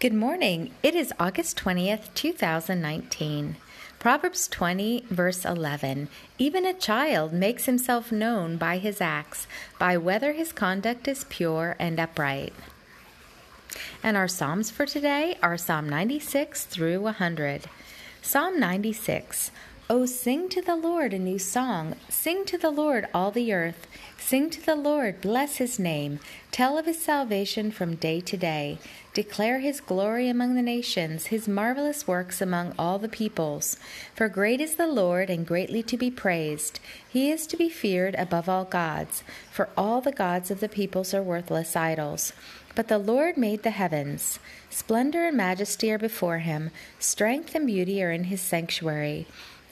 Good morning. It is August 20th, 2019. Proverbs 20, verse 11. Even a child makes himself known by his acts, by whether his conduct is pure and upright. And our Psalms for today are Psalm 96 through 100. Psalm 96. Oh, sing to the Lord a new song. Sing to the Lord, all the earth. Sing to the Lord, bless his name. Tell of his salvation from day to day. Declare his glory among the nations, his marvelous works among all the peoples. For great is the Lord, and greatly to be praised. He is to be feared above all gods, for all the gods of the peoples are worthless idols. But the Lord made the heavens. Splendor and majesty are before him, strength and beauty are in his sanctuary.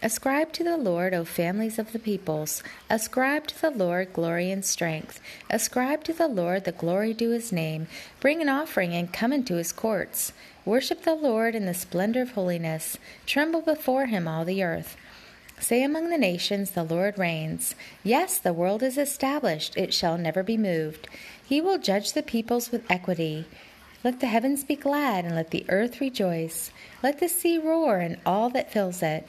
Ascribe to the Lord, O families of the peoples. Ascribe to the Lord glory and strength. Ascribe to the Lord the glory due his name. Bring an offering and come into his courts. Worship the Lord in the splendor of holiness. Tremble before him, all the earth. Say among the nations, The Lord reigns. Yes, the world is established, it shall never be moved. He will judge the peoples with equity. Let the heavens be glad, and let the earth rejoice. Let the sea roar, and all that fills it.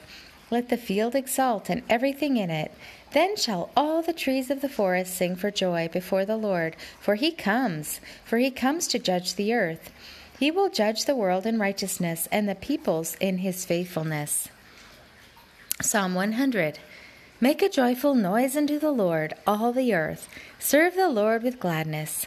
Let the field exult and everything in it. Then shall all the trees of the forest sing for joy before the Lord, for he comes, for he comes to judge the earth. He will judge the world in righteousness and the peoples in his faithfulness. Psalm 100 Make a joyful noise unto the Lord, all the earth. Serve the Lord with gladness.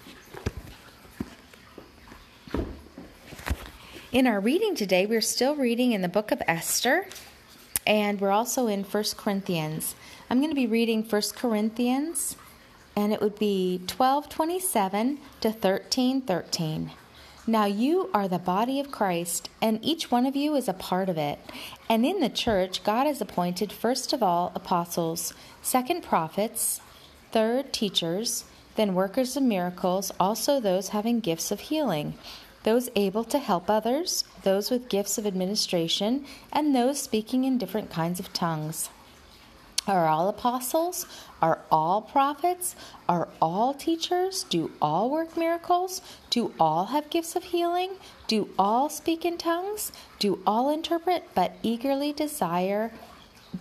In our reading today, we're still reading in the book of Esther and we're also in First Corinthians. I'm going to be reading First Corinthians, and it would be 1227 to 1313. Now you are the body of Christ, and each one of you is a part of it. And in the church, God has appointed first of all apostles, second prophets, third teachers, then workers of miracles, also those having gifts of healing those able to help others, those with gifts of administration, and those speaking in different kinds of tongues. Are all apostles? Are all prophets? Are all teachers? Do all work miracles? Do all have gifts of healing? Do all speak in tongues? Do all interpret, but eagerly desire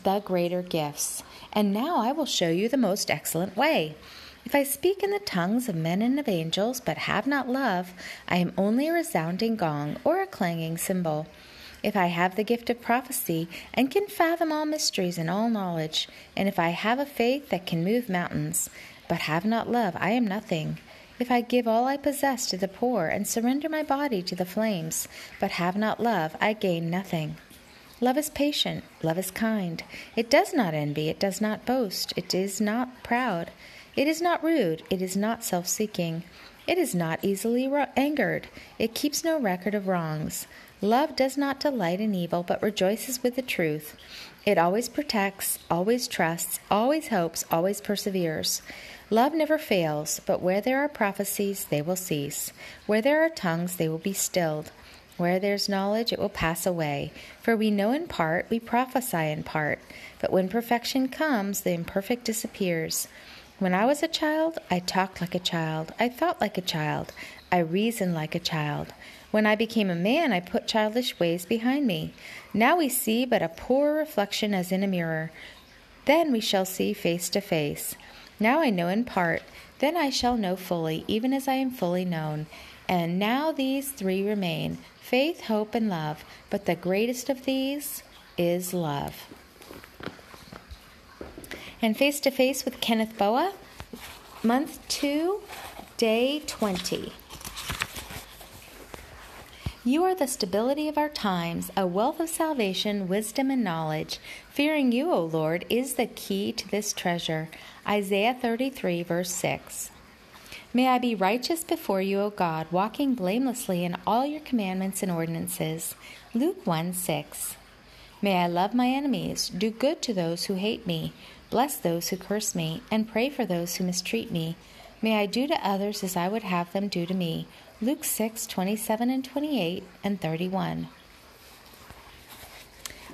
the greater gifts? And now I will show you the most excellent way. If I speak in the tongues of men and of angels, but have not love, I am only a resounding gong or a clanging cymbal. If I have the gift of prophecy, and can fathom all mysteries and all knowledge, and if I have a faith that can move mountains, but have not love, I am nothing. If I give all I possess to the poor, and surrender my body to the flames, but have not love, I gain nothing. Love is patient, love is kind. It does not envy, it does not boast, it is not proud. It is not rude, it is not self seeking, it is not easily angered, it keeps no record of wrongs. Love does not delight in evil, but rejoices with the truth. It always protects, always trusts, always hopes, always perseveres. Love never fails, but where there are prophecies, they will cease. Where there are tongues, they will be stilled. Where there's knowledge, it will pass away. For we know in part, we prophesy in part. But when perfection comes, the imperfect disappears. When I was a child, I talked like a child, I thought like a child, I reasoned like a child. When I became a man, I put childish ways behind me. Now we see but a poor reflection as in a mirror. Then we shall see face to face. Now I know in part, then I shall know fully, even as I am fully known. And now these three remain faith, hope, and love. But the greatest of these is love and face to face with Kenneth Boa, month two, day 20. You are the stability of our times, a wealth of salvation, wisdom, and knowledge. Fearing you, O Lord, is the key to this treasure. Isaiah 33, verse 6. May I be righteous before you, O God, walking blamelessly in all your commandments and ordinances. Luke 1 6. May I love my enemies, do good to those who hate me, bless those who curse me, and pray for those who mistreat me. May I do to others as I would have them do to me. Luke 6 27 and 28 and 31.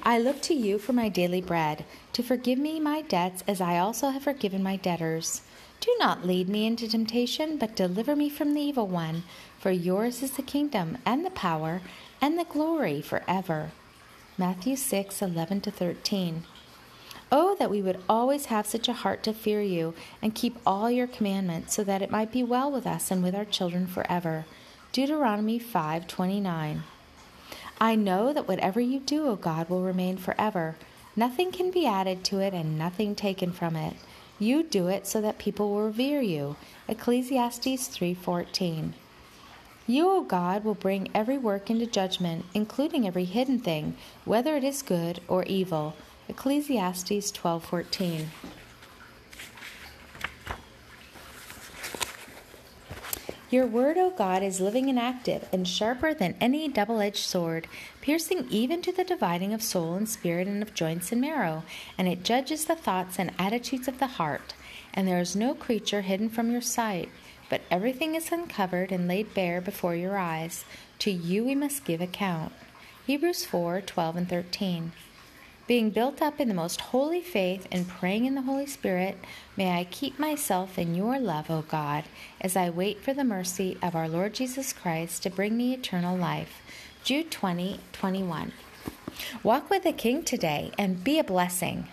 I look to you for my daily bread, to forgive me my debts as I also have forgiven my debtors. Do not lead me into temptation, but deliver me from the evil one. For yours is the kingdom, and the power, and the glory forever. Matthew 6 11 to 13. Oh, that we would always have such a heart to fear you and keep all your commandments, so that it might be well with us and with our children forever. Deuteronomy 5:29. I know that whatever you do, O God, will remain forever. Nothing can be added to it and nothing taken from it. You do it so that people will revere you. Ecclesiastes 3:14. You, O God, will bring every work into judgment, including every hidden thing, whether it is good or evil. Ecclesiastes 12:14. Your word, O God, is living and active, and sharper than any double edged sword, piercing even to the dividing of soul and spirit and of joints and marrow, and it judges the thoughts and attitudes of the heart. And there is no creature hidden from your sight, but everything is uncovered and laid bare before your eyes. To you we must give account. Hebrews 4 12 and 13. Being built up in the most holy faith and praying in the Holy Spirit, may I keep myself in your love, O God, as I wait for the mercy of our Lord Jesus Christ to bring me eternal life. Jude 20 21. Walk with the King today and be a blessing.